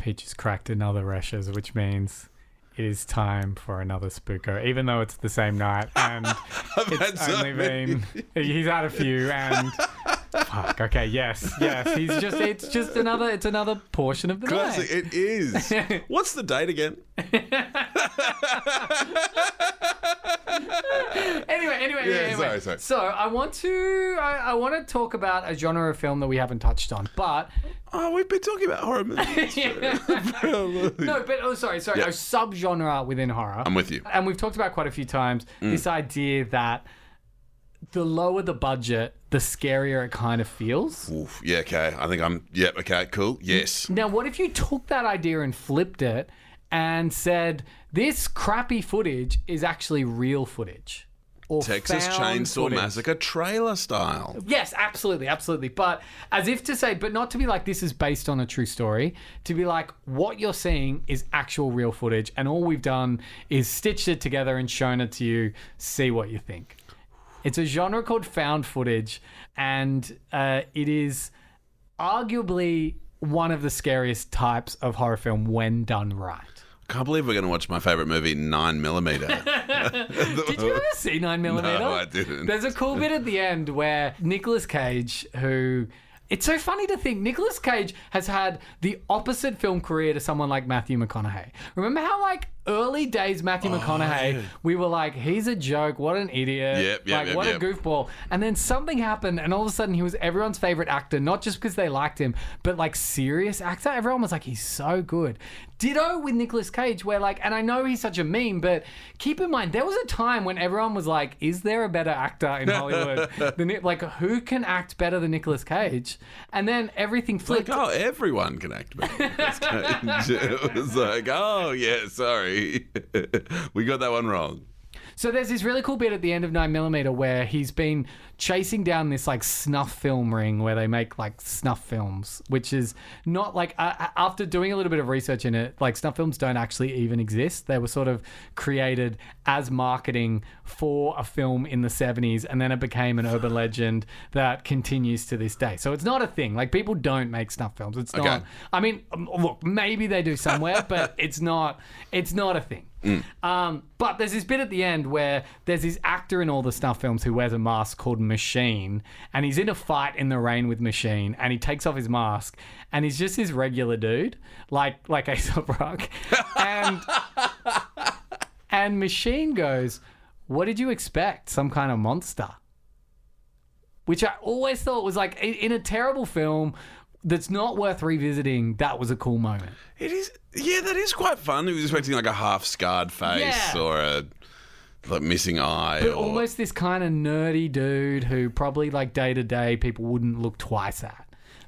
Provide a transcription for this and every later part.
Peach has cracked another rashes, which means it is time for another spooko, even though it's the same night and it's only been he's had a few and fuck. Okay, yes, yes. He's just it's just another it's another portion of the Classic, night. it is. What's the date again? Anyway, anyway, Yeah, anyway. sorry, sorry. So I want to I, I want to talk about a genre of film that we haven't touched on, but Oh, we've been talking about horror movies. no, but oh, sorry, sorry, Yeah. a subgenre within horror. I'm with you. and we've talked about quite a few times Mm. this idea that the lower the budget, the scarier it kind of feels. Oof, yeah, okay. I think I'm. Yeah, okay, cool. Yes. Now, what if you took that idea and flipped it and said this crappy footage is actually real footage? Or Texas found Chainsaw footage? Massacre trailer style. Yes, absolutely, absolutely. But as if to say, but not to be like this is based on a true story, to be like what you're seeing is actual real footage, and all we've done is stitched it together and shown it to you. See what you think. It's a genre called found footage, and uh, it is arguably one of the scariest types of horror film when done right. I can't believe we're going to watch my favorite movie, 9mm. Did you ever see 9mm? No, I didn't. There's a cool bit at the end where Nicolas Cage, who. It's so funny to think Nicolas Cage has had the opposite film career to someone like Matthew McConaughey. Remember how, like, early days Matthew oh, McConaughey, Oh, yeah. we were like, he's a joke, what an idiot. Yep, yep, like, yep, what a goofball. And then something happened, and all of a sudden he was everyone's favorite actor, not just because they liked him, but like serious actor. Everyone was like, he's so good. Ditto with Nicolas Cage, where like, and I know he's such a meme, but keep in mind, there was a time when everyone was like, is there a better actor in Hollywood than like who can act better than Nicolas Cage? And then everything like, flipped. oh, everyone can act better. than Nicolas Cage. it was like, oh, yeah, sorry. we got that one wrong. So there's this really cool bit at the end of 9mm where he's been chasing down this like snuff film ring where they make like snuff films, which is not like uh, after doing a little bit of research in it, like snuff films don't actually even exist. They were sort of created as marketing for a film in the 70s and then it became an urban legend that continues to this day. So it's not a thing. Like people don't make snuff films. It's not Okay. I mean, um, look, maybe they do somewhere, but it's not it's not a thing. Um, but there's this bit at the end where there's this actor in all the snuff films who wears a mask called Machine, and he's in a fight in the rain with Machine, and he takes off his mask, and he's just this regular dude, like like Aesop Rock, and and Machine goes, "What did you expect? Some kind of monster?" Which I always thought was like in a terrible film. That's not worth revisiting. That was a cool moment. It is, yeah, that is quite fun. He was expecting like a half scarred face Yeah. or a like missing eye. But or, almost this kind of nerdy dude who probably like day to day people wouldn't look twice at.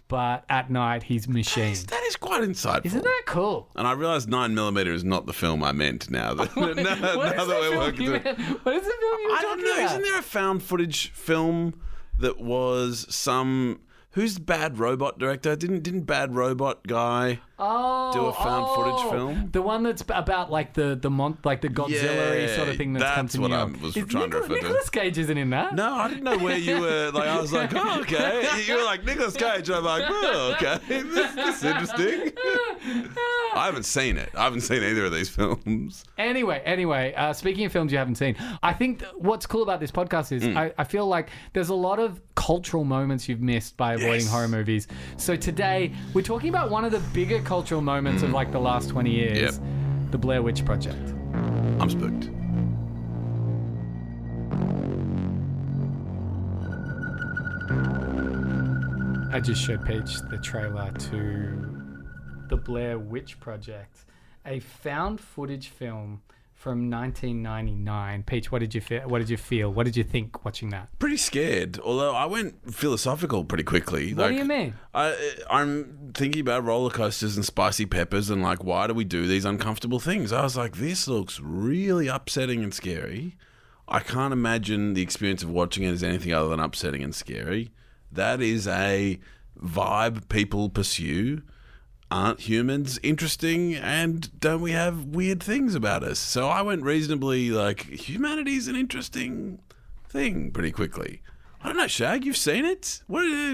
But at night he's machine. That is quite insightful. Isn't that cool? And I realise 9mm is not the film I meant now that, now, What now is that the we're film working you through- meant? What is the film you were I don't talking know. about? Isn't there a found footage film that was some. Who's bad robot director? Didn't didn't bad robot guy oh, do a found footage oh, film? The one that's about like the the mon- like the Godzilla Yeah, sort of thing that's, come that's to what New I was Is trying to Nicolas, refer to. Nicolas Cage isn't in that. No, I didn't know where you were. Like, I was like, oh, okay. You were like Nicolas Cage. I'm like, oh, okay. This, this is interesting. I haven't seen it. I haven't seen either of these films. Anyway, anyway, uh, speaking of films you haven't seen, I think th- what's cool about this podcast is Mm. I, I feel like there's a lot of cultural moments you've missed by avoiding Yes. horror movies. So today we're talking about one of the bigger cultural moments of like the last 20 years. Yep. The Blair Witch Project. I'm spooked. I just showed Peach the trailer to The Blair Witch Project, a found footage film from 1999. Peach, what did you feel? What did you feel? What did you think watching that? Pretty scared, although I went philosophical pretty quickly. What do you mean? I, I'm thinking about roller coasters and spicy peppers and like, why do we do these uncomfortable things? I was like, this looks really upsetting and scary. I can't imagine the experience of watching it as anything other than upsetting and scary. That is a vibe people pursue. Aren't humans interesting and don't we have weird things about us? So I went reasonably like, humanity's an interesting thing pretty quickly. I don't know, Shag. You've seen it. What? I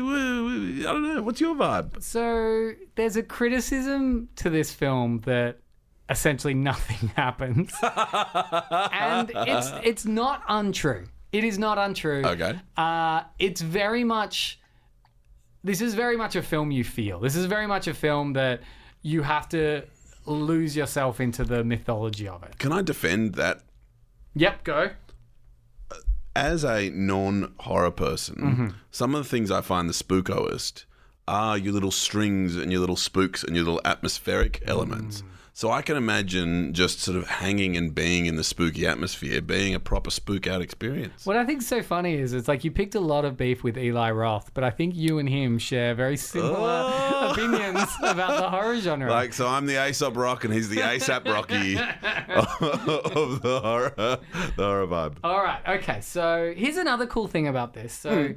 don't know. What's your vibe? So there's a criticism to this film that essentially nothing happens, and it's it's not untrue. It is not untrue. Okay. Uh, it's very much. This is very much a film you feel. This is very much a film that you have to lose yourself into the mythology of it. Can I defend that Yep, go. as a non-horror person? Mm-hmm. Some of the things I find the spookoest are your little strings and your little spooks and your little atmospheric elements. Mm. So I can imagine just sort of hanging and being in the spooky atmosphere, being a proper spook out experience. What I think is so funny is it's like you picked a lot of beef with Eli Roth, but I think you and him share very similar Oh. opinions about the horror genre. Like, so I'm the Aesop Rock and he's the ASAP Rocky of the horror, the horror vibe. All right. Okay. So here's another cool thing about this. So hmm.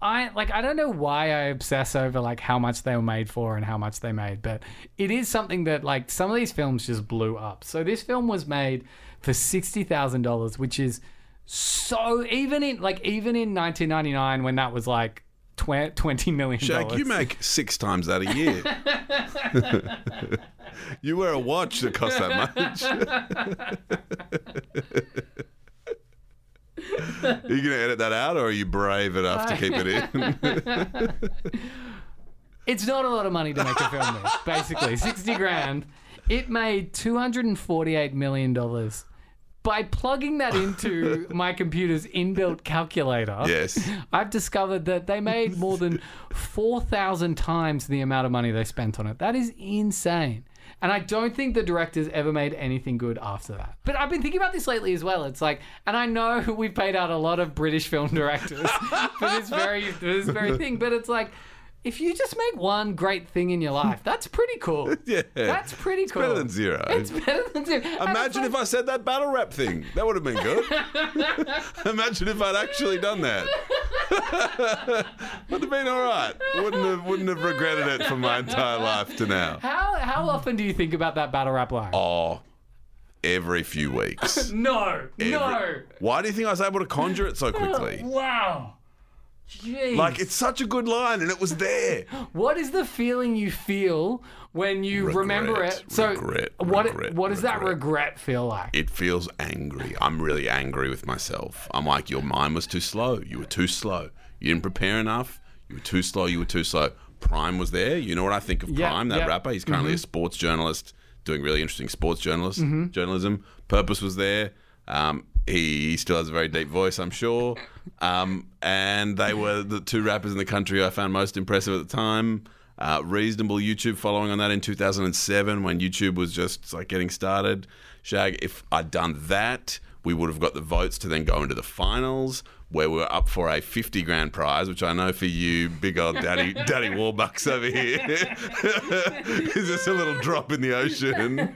I like I don't know why I obsess over like how much they were made for and how much they made, but it is something that like some of these films just blew up. So this film was made for sixty thousand dollars, which is so even in like even in 1999 when that was like tw- 20 million dollars. you make six times that a year. you wear a watch that costs that much. Are you going to edit that out, or are you brave enough to keep it in? It's not a lot of money to make a film with, basically. 60 grand. It made $248 million. By plugging that into my computer's inbuilt calculator, yes. I've discovered that they made more than 4,000 times the amount of money they spent on it. That is insane. And I don't think the directors ever made anything good after that. But I've been thinking about this lately as well. It's like, and I know we've paid out a lot of British film directors for this very for this very thing, but it's like, if you just make one great thing in your life, that's pretty cool. Yeah. That's pretty cool. Better than zero. It's better than zero. Imagine if I said that battle rap thing. That would have been good. Imagine if I'd actually done that. would have been all right. Wouldn't have wouldn't have regretted it for my entire life to now. How how often do you think about that battle rap line? Oh, every few weeks. no, no. Why do you think I was able to conjure it so quickly? Wow. Jeez. Like it's such a good line, and it was there. what is the feeling you feel when you Regret, remember it? So regret, what regret, what does that regret. feel like? It feels angry. I'm really angry with myself. I'm like, your mind was too slow. You were too slow. You didn't prepare enough. You were too slow. You were too slow. Prime was there. You know what I think of Yeah, Prime, that. Mm-hmm. rapper? He's currently a sports journalist doing really interesting sports journalist Mm-hmm. journalism. Purpose was there. Um, he still has a very deep voice, I'm sure. Um, and they were the two rappers in the country I found most impressive at the time. Uh, reasonable YouTube following on that in 2007 when YouTube was just like getting started. Shag, if I'd done that, we would have got the votes to then go into the finals where we were up for a 50 grand prize, which I know for you, big old daddy, daddy Warbucks over here, is just a little drop in the ocean.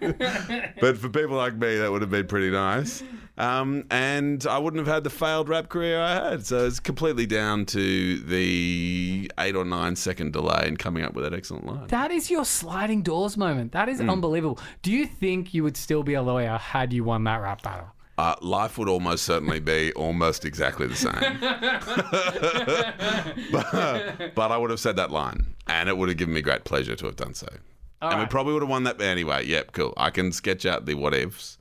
but for people like me, that would have been pretty nice. Um, and I wouldn't have had the failed rap career I had. So it's completely down to the eight or nine second delay in coming up with that excellent line. that is your sliding doors moment. That is unbelievable. Do you think you would still be a lawyer had you won that rap battle? Uh, life would almost certainly be almost exactly the same. but, but I would have said that line, and it would have given me great pleasure to have done so. and we probably would have won that anyway. Yep, cool. I can sketch out the what ifs.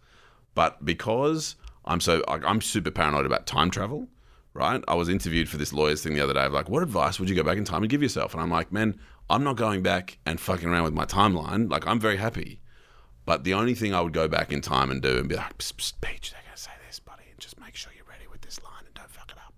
But because I'm so, I'm super paranoid about time travel, right? I was interviewed for this lawyer's thing the other day of like, what advice would you go back in time and give yourself? And I'm like, man, I'm not going back and fucking around with my timeline. Like, I'm very happy. But the only thing I would go back in time and do and be like, psst, psst, Peach, they're going to say this, buddy, and just make sure you're ready with this line and don't fuck it up.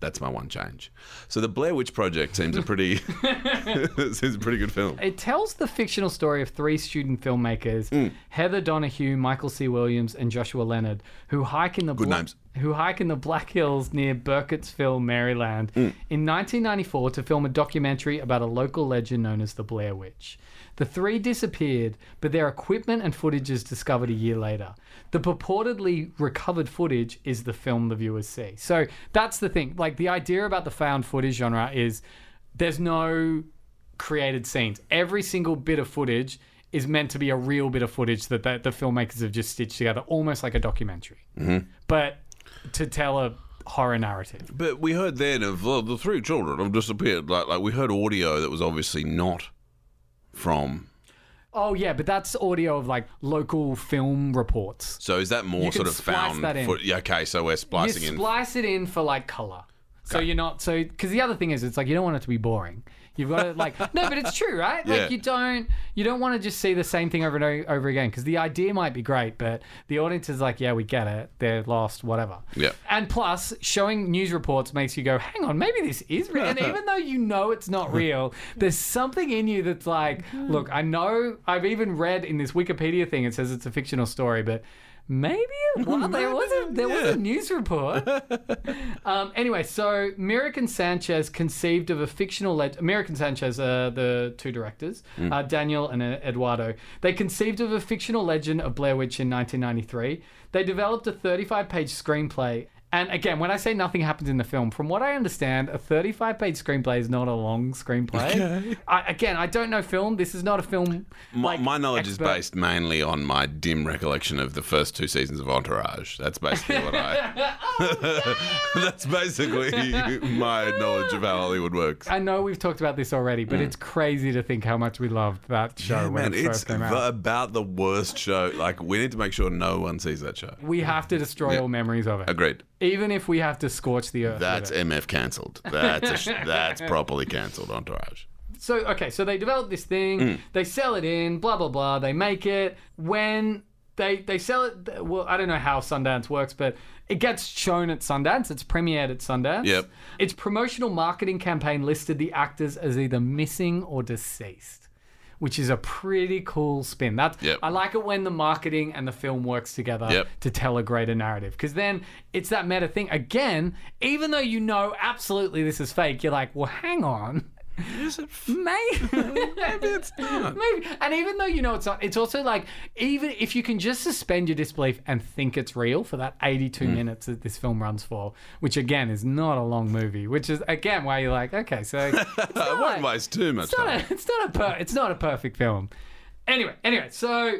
That's my one change. So the Blair Witch Project seems a pretty seems a pretty good film. It tells the fictional story of three student filmmakers, Hmm. Heather Donahue, Michael C. Williams, and Joshua Leonard, who hike in the Good names. who hike in the Black Hills near Burkittsville, Maryland, Hmm. in 1994 to film a documentary about a local legend known as the Blair Witch. The three disappeared, but their equipment and footage is discovered a year later. The purportedly recovered footage is the film the viewers see. So that's the thing. Like the idea about the found footage genre is there's no created scenes. Every single bit of footage is meant to be a real bit of footage that the, the filmmakers have just stitched together, almost like a documentary. Mm-hmm. But to tell a horror narrative. But we heard then of uh, the three children have disappeared. Like, like we heard audio that was obviously not from. Oh yeah, but that's audio of like local film reports. So is that more You can sort of splice found? that in. foot- yeah, okay, so we're You splicing in. splice it in for like color. So you're not so because the other thing is it's like you don't want it to be boring. You've got to like no, but it's true, right? Yeah. Like you don't you don't want to just see the same thing over and over again because the idea might be great, but the audience is like, yeah, we get it. They're lost, whatever. Yeah. And plus, showing news reports makes you go, hang on, maybe this is real. And even though you know it's not real, there's something in you that's like, mm. look, I know I've even read in this Wikipedia thing it says it's a fictional story, but. Maybe it was. There was a there was a news report. Um, anyway, so Myrick and Sanchez conceived of a fictional leg- Myrick and Sanchez are the two directors, uh, Daniel and uh, Eduardo. They conceived of a fictional legend of Blair Witch in 1993. They developed a 35-page screenplay. And again, when I say nothing happens in the film, from what I understand, a 35 page screenplay is not a long screenplay. I, again, I don't know film. This is not a film. My, like, my knowledge expert- is based mainly on my dim recollection of the first two seasons of Entourage. That's basically what I. That's basically my knowledge of how Hollywood works. I know we've talked about this already, but mm. it's crazy to think how much we loved that show when Man, it first came the- out. about the worst show. Like, we need to make sure no one sees that show. We have to destroy all memories of it. Agreed. Even if we have to scorch the earth. That's. MF cancelled. That's a sh- that's properly cancelled. Entourage. So okay, so they develop this thing, mm. they sell it in, blah blah blah. They make it when they they sell it. Well, I don't know how Sundance works, but it gets shown at Sundance. It's premiered at Sundance. Yep. Its promotional marketing campaign listed the actors as either missing or deceased. Which is a pretty cool spin. That's Yep. I like it when the marketing and the film works together Yep. to tell a greater narrative. Because then it's that meta thing. Again, even though you know absolutely this is fake, you're like, well, hang on. Is it? Maybe. Maybe it's not. Maybe. And even though you know it's not, it's also like, even if you can just suspend your disbelief and think it's real for that 82 Hmm. minutes that this film runs for, which again is not a long movie, which is again why you're like, okay, so it's I won't waste too much it's not, time. a, it's not a per, it's not a perfect film. Anyway, anyway, so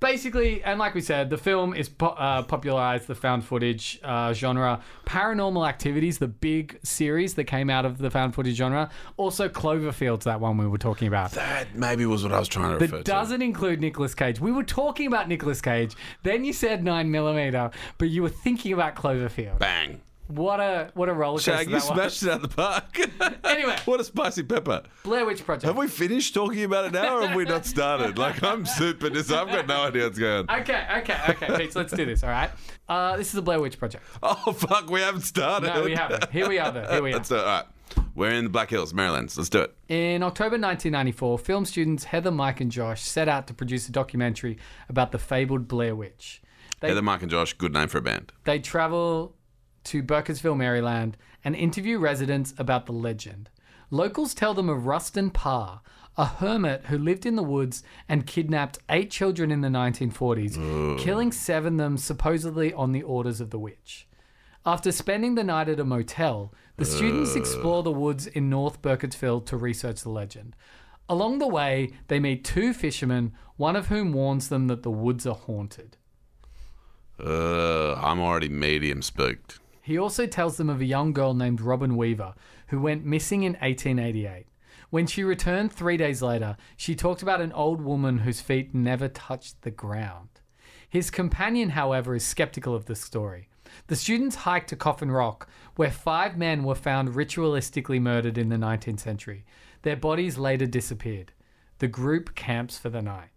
basically, and like we said, the film is po- uh, popularized the found footage uh, genre. Paranormal Activities, the big series that came out of the found footage genre. Also, Cloverfield's that one we were talking about. That maybe was what I was trying to refer That to. doesn't include Nicolas Cage. We were talking about Nicolas Cage. Then you said nine millimeter, but you were thinking about Cloverfield. Bang. What a what a roller coaster Shag, you that was. smashed it out the park. Anyway. what a spicy pepper. Blair Witch Project. Have we finished talking about it now, or have we not started? Like I'm super. Dis- I've got no idea what's going. on. Okay, okay, okay, Pete. Let's do this. All right. Uh, this is the Blair Witch Project. Oh fuck, we haven't started. No, we haven't. Here we are. Though. Here we are. Let's do it. All right. We're in the Black Hills, Maryland. Let's do it. In October 1994, film students Heather, Mike, and Josh set out to produce a documentary about the fabled Blair Witch. They, Heather, Mike, and Josh. Good name for a band. they travel to Burkittsville, Maryland, and interview residents about the legend. Locals tell them of Rustin Parr, a hermit who lived in the woods and kidnapped eight children in the 1940s, killing seven of them supposedly on the orders of the witch. After spending the night at a motel, the students explore the woods in North Burkittsville to research the legend. Along the way, they meet two fishermen, one of whom warns them that the woods are haunted. Uh, I'm already medium spooked. He also tells them of a young girl named Robin Weaver who went missing in 1888. When she returned three days later, she talked about an old woman whose feet never touched the ground. His companion, however, is skeptical of the story. The students hiked to Coffin Rock, where five men were found ritualistically murdered in the 19th century. Their bodies later disappeared. The group camps for the night.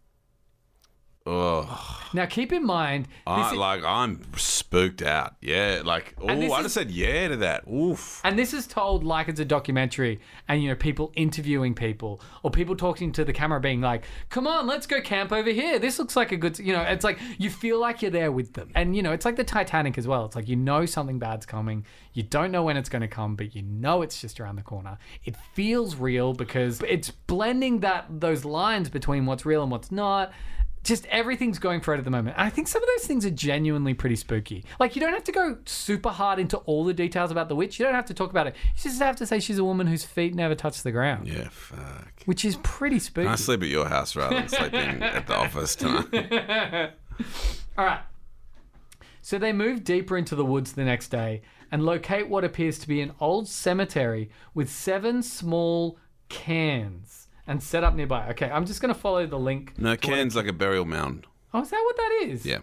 Oh, Now, keep in mind, this I, is- like I'm spooked out. Yeah, like oh, this I is- just said yeah to that. Oof. And this is told like it's a documentary, and you know, people interviewing people or people talking to the camera, being like, "Come on, let's go camp over here. This looks like a good." You know, it's like you feel like you're there with them, and you know, it's like the Titanic as well. It's like you know something bad's coming. You don't know when it's going to come, but you know it's just around the corner. It feels real because it's blending that those lines between what's real and what's not just everything's going for it at the moment. And I think some of those things are genuinely pretty spooky. Like you don't have to go super hard into all the details about the witch. You don't have to talk about it. You just have to say she's a woman whose feet never touch the ground, Yeah, fuck. which is pretty spooky. I sleep at your house rather than sleeping at the office tonight. All right. So they move deeper into the woods the next day and locate what appears to be an old cemetery with seven small cairns and set up nearby. Okay, I'm just going to follow the link. No, Cairns like a burial mound. Oh, is that what that is? Yeah.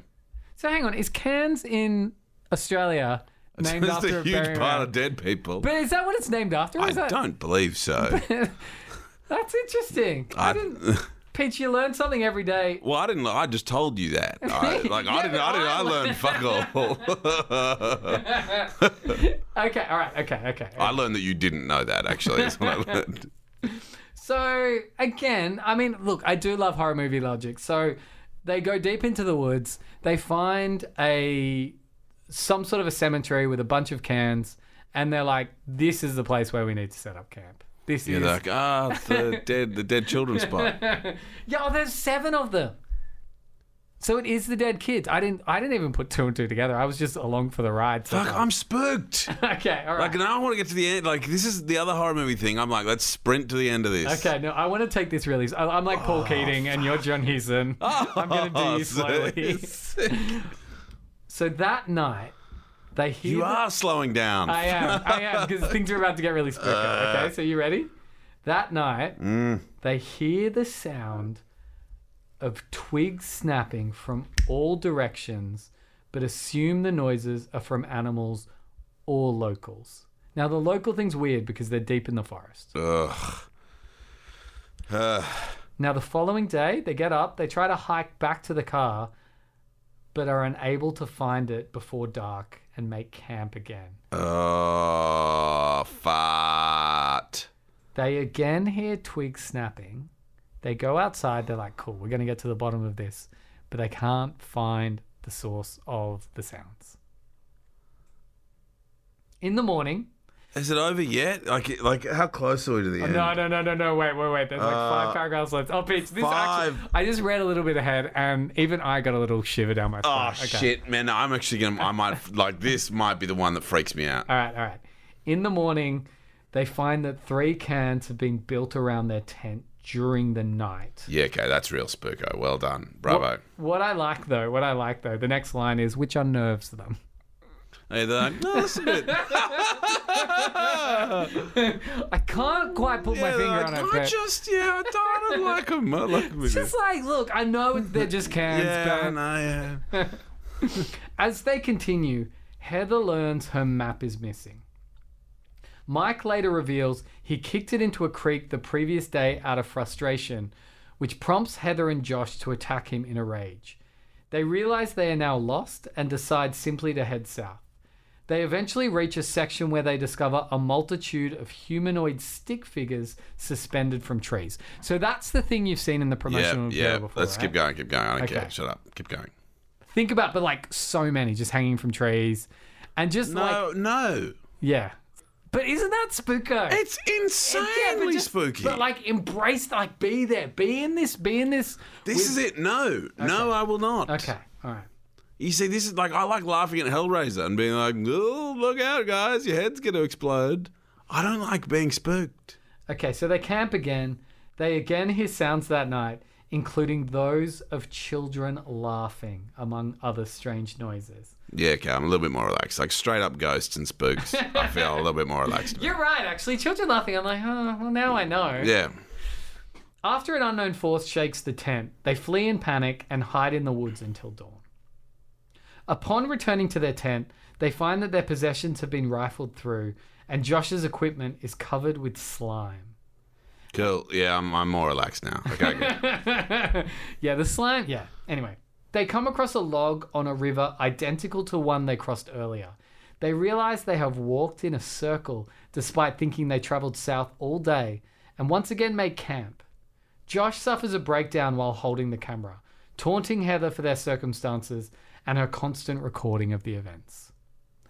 So hang on, is Cairns in Australia named It's after a a huge burial part ground? of dead people. But is that what it's named after? or I Is that... don't believe so. That's interesting. I, I- didn't. Peach, you learn something every day. Well, I didn't. I just told you that. I, like Yeah, I didn't. but I didn't. I I learned fuck all. Okay, all right, okay, okay. I learned that you didn't know that. Actually, is what I learned. So again, I mean, look, I do love horror movie logic. So they go deep into the woods. They find a some sort of a cemetery with a bunch of cairns, and they're like, "This is the place where we need to set up camp. This You're is like, ah, the dead, the dead children's spot. yeah. Oh, there's seven of them. So it is the dead kids. I didn't. I didn't even put two and two together. I was just along for the ride. So Fuck, I'm spooked. okay, all right. Like now, I want to get to the end. Like this is the other horror movie thing. I'm like, let's sprint to the end of this. Okay, no, I want to take this really. I- I'm like Paul Keating, and you're John Hewson. I'm going to do you slowly. So that night, they hear. you the- are slowing down. I am. I am because things are about to get really spooky. Okay, so you ready? That night, Mm. they hear the sound of twigs snapping from all directions, but assume the noises are from animals or locals. Now, the local thing's weird because they're deep in the forest. Ugh. Now, the following day, they get up, they try to hike back to the car, but are unable to find it before dark and make camp again. Oh, fart. They again hear twigs snapping. They go outside, they're like, cool, we're going to get to the bottom of this. But they can't find the source of the sounds. In the morning, Is it over yet? Like, like how close are we to the end? No, no, no, no, no. Wait, wait, wait. There's like Uh, five paragraphs left. Oh, Peach, this five. actually. I just read a little bit ahead, and even I got a little shiver down my Oh spine. Okay. shit, man! I'm actually gonna. I might like this. Might be the one that freaks me out. All right, all right. In the morning, they find that three cairns have been built around their tent during the night. Yeah, okay, that's real spooko. Well done, bravo. What, what I like, though, what I like, though, the next line is which unnerves them. Hey, they're like, no, that's a bit. I can't quite put my finger they're on like, it, I just, yeah, I don't like them. I like them. it's just like, look, I know they're just cairns, yeah, but no, yeah. As they continue, Heather learns her map is missing. Mike later reveals he kicked it into a creek the previous day out of frustration, which prompts Heather and Josh to attack him in a rage. They realize they are now lost and decide simply to head south. They eventually reach a section where they discover a multitude of humanoid stick figures suspended from trees. So that's the thing you've seen in the Yeah, promotional video yeah. before. Let's keep going, keep going. I don't Okay. care. Shut up. Keep going. Think about, but like so many just hanging from trees, and just like No, no. yeah. But isn't that spooko? It's insanely Yeah, but just- spooky. But like embrace, like be there, be in this, be in this. this is it. No, no, I will not. Okay, all right. You see, this is like I like laughing at Hellraiser and being like, "Oh, look out, guys! Your head's going to explode." I don't like being spooked. Okay, so they camp again. They again hear sounds that night, including those of children laughing, among other strange noises. Yeah, okay, I'm a little bit more relaxed. Like straight up ghosts and spooks. I feel a little bit more relaxed. about. You're right, actually. Children laughing. I'm like, oh, well, now I know. Yeah. After an unknown force shakes the tent, they flee in panic and hide in the woods until dawn. Upon returning to their tent, they find that their possessions have been rifled through and Josh's equipment is covered with slime. Cool. Yeah, I'm, I'm more relaxed now. Okay, good. yeah, the slime. Yeah. Anyway, they come across a log on a river identical to one they crossed earlier. They realize they have walked in a circle despite thinking they traveled south all day and once again make camp. Josh suffers a breakdown while holding the camera, taunting Heather for their circumstances and her constant recording of the events.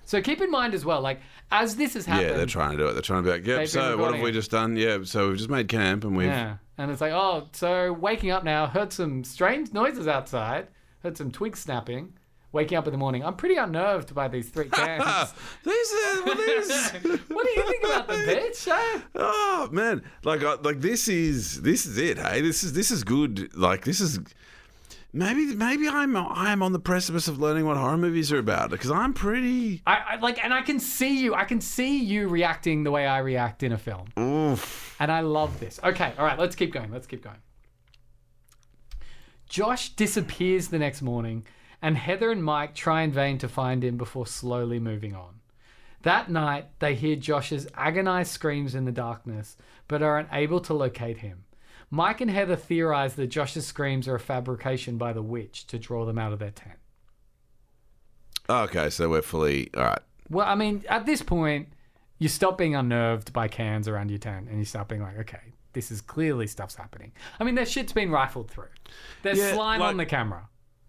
So keep in mind as well, like as this has happened, yeah, they're trying to do it. They're trying to be like, yep, so what have we just done? Yeah, so we've just made camp and we've. Yeah. And it's like, oh, so waking up now, heard some strange noises outside, heard some twigs snapping. Waking up in the morning, I'm pretty unnerved by these three cairns. These are, these. what do you think about the bitch? eh? Oh man, like I, like this is this is it. Hey, this is this is good. Like this is maybe maybe I'm I'm on the precipice of learning what horror movies are about because I'm pretty. I, I like, and I can see you. I can see you reacting the way I react in a film, Oof. and I love this. Okay, all right, let's keep going. Let's keep going. Josh disappears the next morning, and Heather and Mike try in vain to find him before slowly moving on. That night, they hear Josh's agonized screams in the darkness, but are unable to locate him. Mike and Heather theorize that Josh's screams are a fabrication by the witch to draw them out of their tent. Okay, so we're fully all right. Well, I mean, at this point, you stop being unnerved by cairns around your tent and you start being like, okay, this is clearly stuff's happening. I mean, their shit's been rifled through. There's Yeah, slime like- on the camera.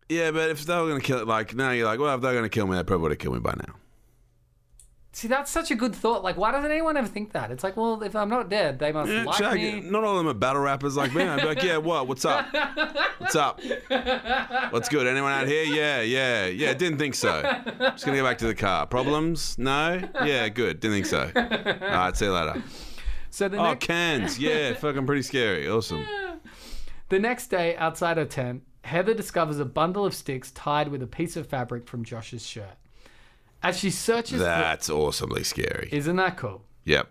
Yeah, but if they were gonna kill it, like now you're like, well, if they're gonna kill me, they probably would have killed me by now. See, that's such a good thought. Like, why doesn't anyone ever think that? It's like, well, if I'm not dead, they must Yeah, like Shag, me. not all of them are battle rappers like me. I'd be like, yeah, what? What's up? What's up? What's good? Anyone out here? Yeah, yeah, yeah. Didn't think so. Just gonna go back to the car. Problems? No. Yeah, good. Didn't think so. All right, see you later. So the, Oh, next, cairns. Yeah, fucking pretty scary. Awesome. the next day, outside her tent, Heather discovers a bundle of sticks tied with a piece of fabric from Josh's shirt. As she searches, That's awesomely scary. isn't that cool? Yep.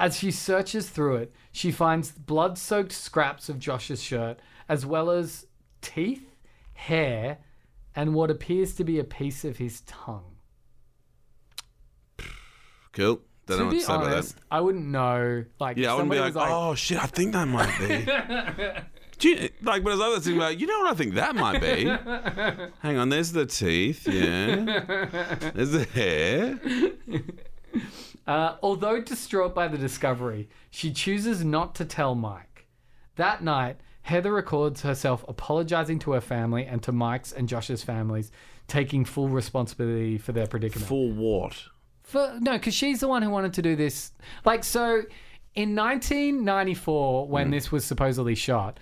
As she searches through it, she finds blood soaked scraps of Josh's shirt, as well as teeth, hair, and what appears to be a piece of his tongue. Cool. Don't know to what be to say about honest. I wouldn't know. Like, Yeah, I wouldn't be somebody like, oh shit, I think that might be. You, like, but as other things, like, you know what I think that might be? Hang on, there's the teeth, yeah. There's the hair. Uh, although distraught by the discovery, she chooses not to tell Mike. That night, Heather records herself apologizing to her family and to Mike's and Josh's families, taking full responsibility for their predicament. For what? For, no, because she's the one who wanted to do this. Like, so in 1994, when mm. this was supposedly shot,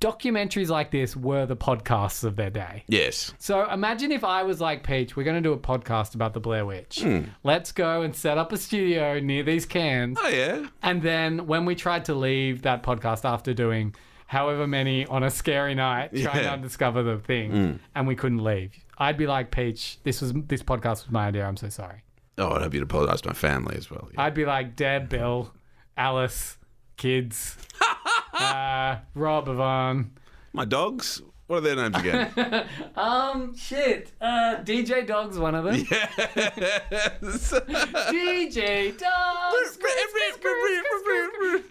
documentaries like this were the podcasts of their day. Yes. So imagine if I was like, Peach, we're going to do a podcast about the Blair Witch. Hmm. Let's go and set up a studio near these cairns. Oh, yeah. And then when we tried to leave that podcast after doing however many on a scary night, trying Yeah. to discover the thing, hmm. and we couldn't leave, I'd be like, Peach, this was this podcast was my idea. I'm so sorry. Oh, I'd have you to apologize to my family as well. Yeah. I'd be like, Dad, Bill, Alice, kids, uh, Rob, Yvonne. My dogs? What are their names again? Um, shit. Uh, DJ Dog's one of them. Yes. DJ Dogs.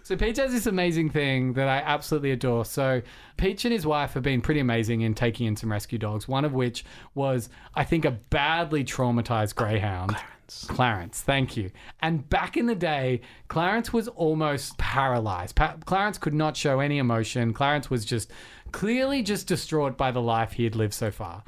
So Peach has this amazing thing that I absolutely adore. So Peach and his wife have been pretty amazing in taking in some rescue dogs. One of which was, I think, a badly traumatized greyhound. Clarence. Clarence, thank you. And back in the day, Clarence was almost paralyzed. Pa- Clarence could not show any emotion. Clarence was just clearly just distraught by the life he had lived so far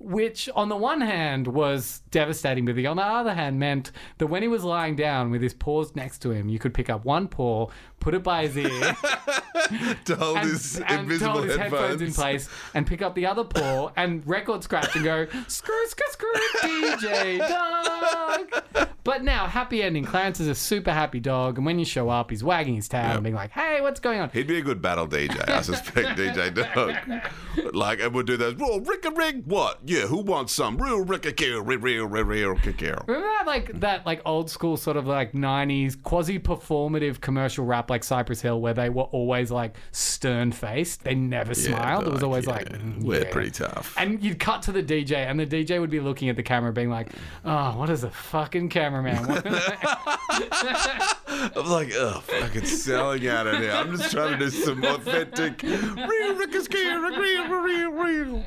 which on the one hand was devastating, but the on the other hand meant that when he was lying down with his paws next to him, you could pick up one paw, put it by his ear, to hold and, his and invisible hold his headphones. headphones in place, and pick up the other paw and record scratch and go screw screw screw DJ dog. But now happy ending. Clarence is a super happy dog, and when you show up, he's wagging his tail and being like, "Hey, what's going on?" He'd be a good battle DJ, I suspect, DJ Dog. Like, and would do those, whoa, Rick a rig, what? yeah, who wants some real real real real real real Remember that like that like old school sort of like nineties quasi performative commercial rap like Cypress Hill where they were always like stern faced. They never smiled. it was always like "Mm, we're yeah." pretty tough. And you'd cut to the DJ, and the DJ would be looking at the camera, being like, "Oh, what is a fucking cameraman?" want?" I'm like, oh, fucking selling out of here. I'm just trying to do some authentic real real real real real.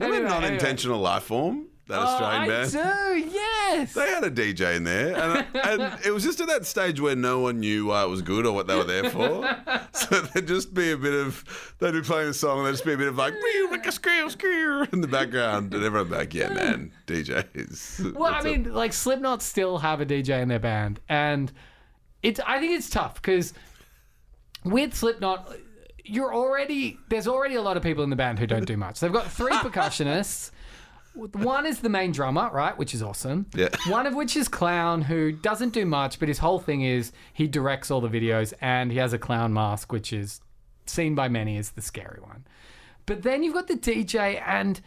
Anyway, non-intentional life form? That oh, Australian I band. do, yes. They had a DJ in there, and, uh, and it was just at that stage where no one knew why it was good or what they were there for. so there'd just be a bit of they'd be playing a song, and there'd just be a bit of like like a screw squeer in the background, and everyone like, "Yeah, man, DJs." Well, I What's up?" mean, like Slipknot still have a DJ in their band, and it's. I think it's tough because with Slipknot, you're already there's already a lot of people in the band who don't do much. They've got three percussionists. One is the main drummer, right, which is awesome. Yeah. One of which is Clown, who doesn't do much, but his whole thing is he directs all the videos and he has a clown mask, which is seen by many as the scary one. But then you've got the DJ, and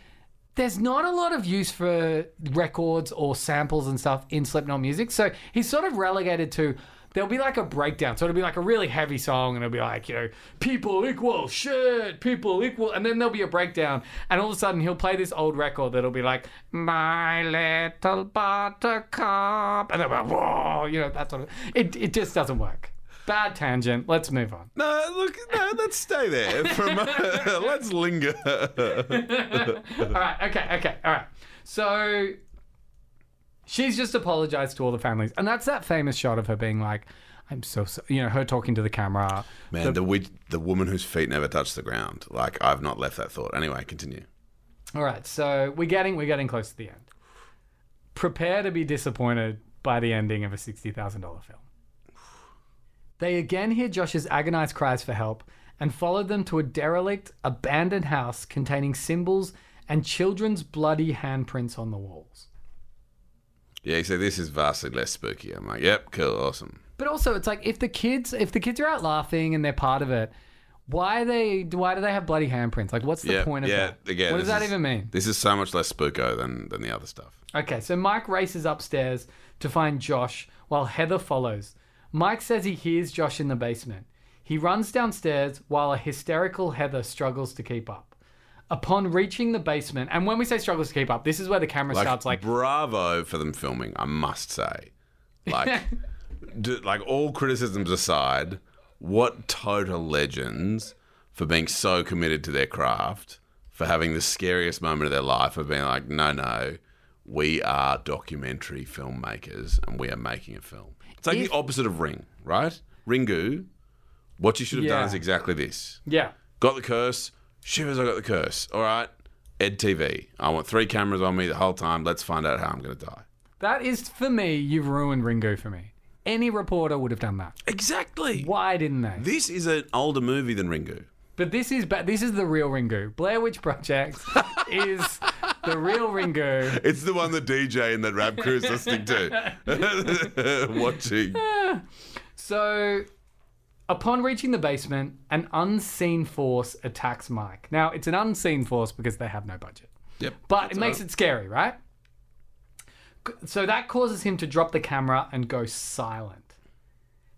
there's not a lot of use for records or samples and stuff in Slipknot music. So he's sort of relegated to there'll be like a breakdown. So it'll be like a really heavy song, and it'll be like, you know, people equal shit, people equal. And then there'll be a breakdown, and all of a sudden he'll play this old record that'll be like, My Little Buttercup. And they'll be like, whoa, you know, that sort of. It, it just doesn't work. Bad tangent. Let's move on. no, look, no, let's stay there a moment. let's linger. all right. Okay. Okay. All right. So she's just apologized to all the families, and that's that famous shot of her being like, "I'm so, so you know, her talking to the camera." Man, the witch, the woman whose feet never touch the ground. Like I've not left that thought. Anyway, continue. All right. So we're getting we're getting close to the end. Prepare to be disappointed by the ending of a sixty thousand dollar film. They again hear Josh's agonized cries for help and follow them to a derelict, abandoned house containing symbols and children's bloody handprints on the walls. Yeah, you say this is vastly less spooky. I'm like, yep, cool, awesome. But also, it's like if the kids, if the kids are out laughing and they're part of it, why are they? Why do they have bloody handprints? Like, what's the yeah, point of yeah. that? Again, what does this that is- even mean? This is so much less spooko than than the other stuff. Okay, so Mike races upstairs to find Josh while Heather follows. Mike says he hears Josh in the basement. He runs downstairs while a hysterical Heather struggles to keep up. Upon reaching the basement, and when we say struggles to keep up, this is where the camera Like, starts like bravo for them filming. I must say, like, d- like all criticisms aside, what total legends for being so committed to their craft, for having the scariest moment of their life, of being like, no, no, we are documentary filmmakers and we are making a film. It's like If- the opposite of Ring, right? Ringu, what you should have done is exactly this. yeah. Got the curse. Shivers, I got the curse. All right. Ed TV. I want three cameras on me the whole time. Let's find out how I'm going to die. That is for me. You've ruined Ringo for me. Any reporter would have done that. Exactly. Why didn't they? This is an older movie than Ringo. But this is ba- this is the real Ringo. Blair Witch Project is the real Ringo. It's the one the DJ and that rap crew crew's listening to. Watching. So, upon reaching the basement, an unseen force attacks Mike. Now, it's an unseen force because they have no budget, Yep. but it makes it scary, right? So that causes him to drop the camera and go silent.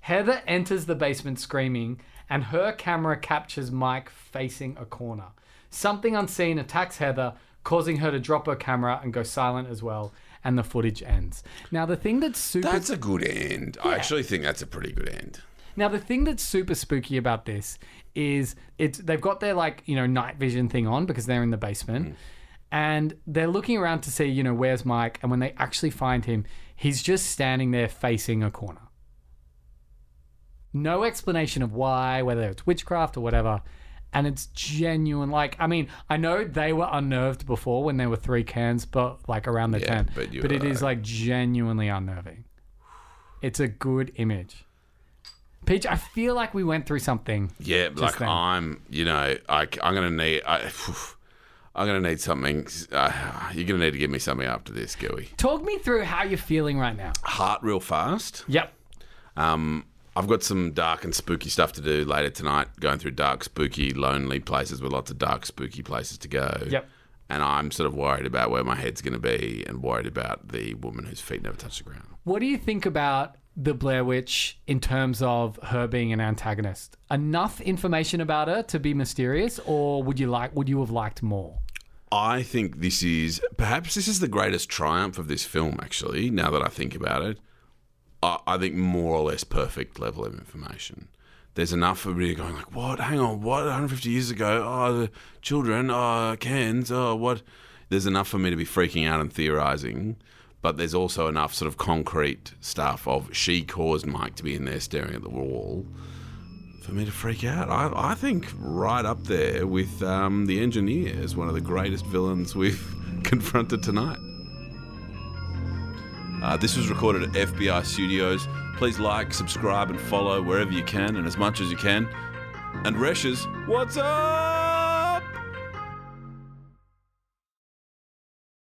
Heather enters the basement screaming, and her camera captures Mike facing a corner. Something unseen attacks Heather, causing her to drop her camera and go silent as well, and the footage ends. Now, the thing that's super That's a good end. I actually think that's a pretty good end. Now the thing that's super spooky about this is it's they've got their like you know night vision thing on because they're in the basement, mm. and they're looking around to see you know where's Mike, and when they actually find him, he's just standing there facing a corner. No explanation of why, whether it's witchcraft or whatever. And it's genuine. Like, I mean, I know they were unnerved before when there were three cairns, but like around the Yeah, tent. but but it is like genuinely unnerving. It's a good image. Peach, I feel like we went through something. Yeah, like then. I'm, you know, I, I'm going to need, I, I'm to need something. Uh, you're going to need to give me something after this, Gooey. Talk me through how you're feeling right now. Heart real fast. Yep. Um, I've got some dark and spooky stuff to do later tonight, going through dark, spooky, lonely places with lots of dark, spooky places to go. Yep. and I'm sort of worried about where my head's going to be and worried about the woman whose feet never touch the ground. What do you think about the Blair Witch in terms of her being an antagonist? Enough information about her to be mysterious, or would you like would you have liked more? I think this is perhaps this is the greatest triumph of this film. Actually, now that I think about it, I, I think more or less perfect level of information. There's enough for me going like, what? Hang on, what? 150 years ago? Oh, the children. Oh, cairns. Oh, what? There's enough for me to be freaking out and theorizing, but there's also enough sort of concrete stuff of she caused Mike to be in there staring at the wall for me to freak out. I, I think right up there with um, the engineer as one of the greatest villains we've confronted tonight. Uh, this was recorded at FBI Studios. Please like, subscribe, and follow wherever you can and as much as you can. And Reshes, what's up?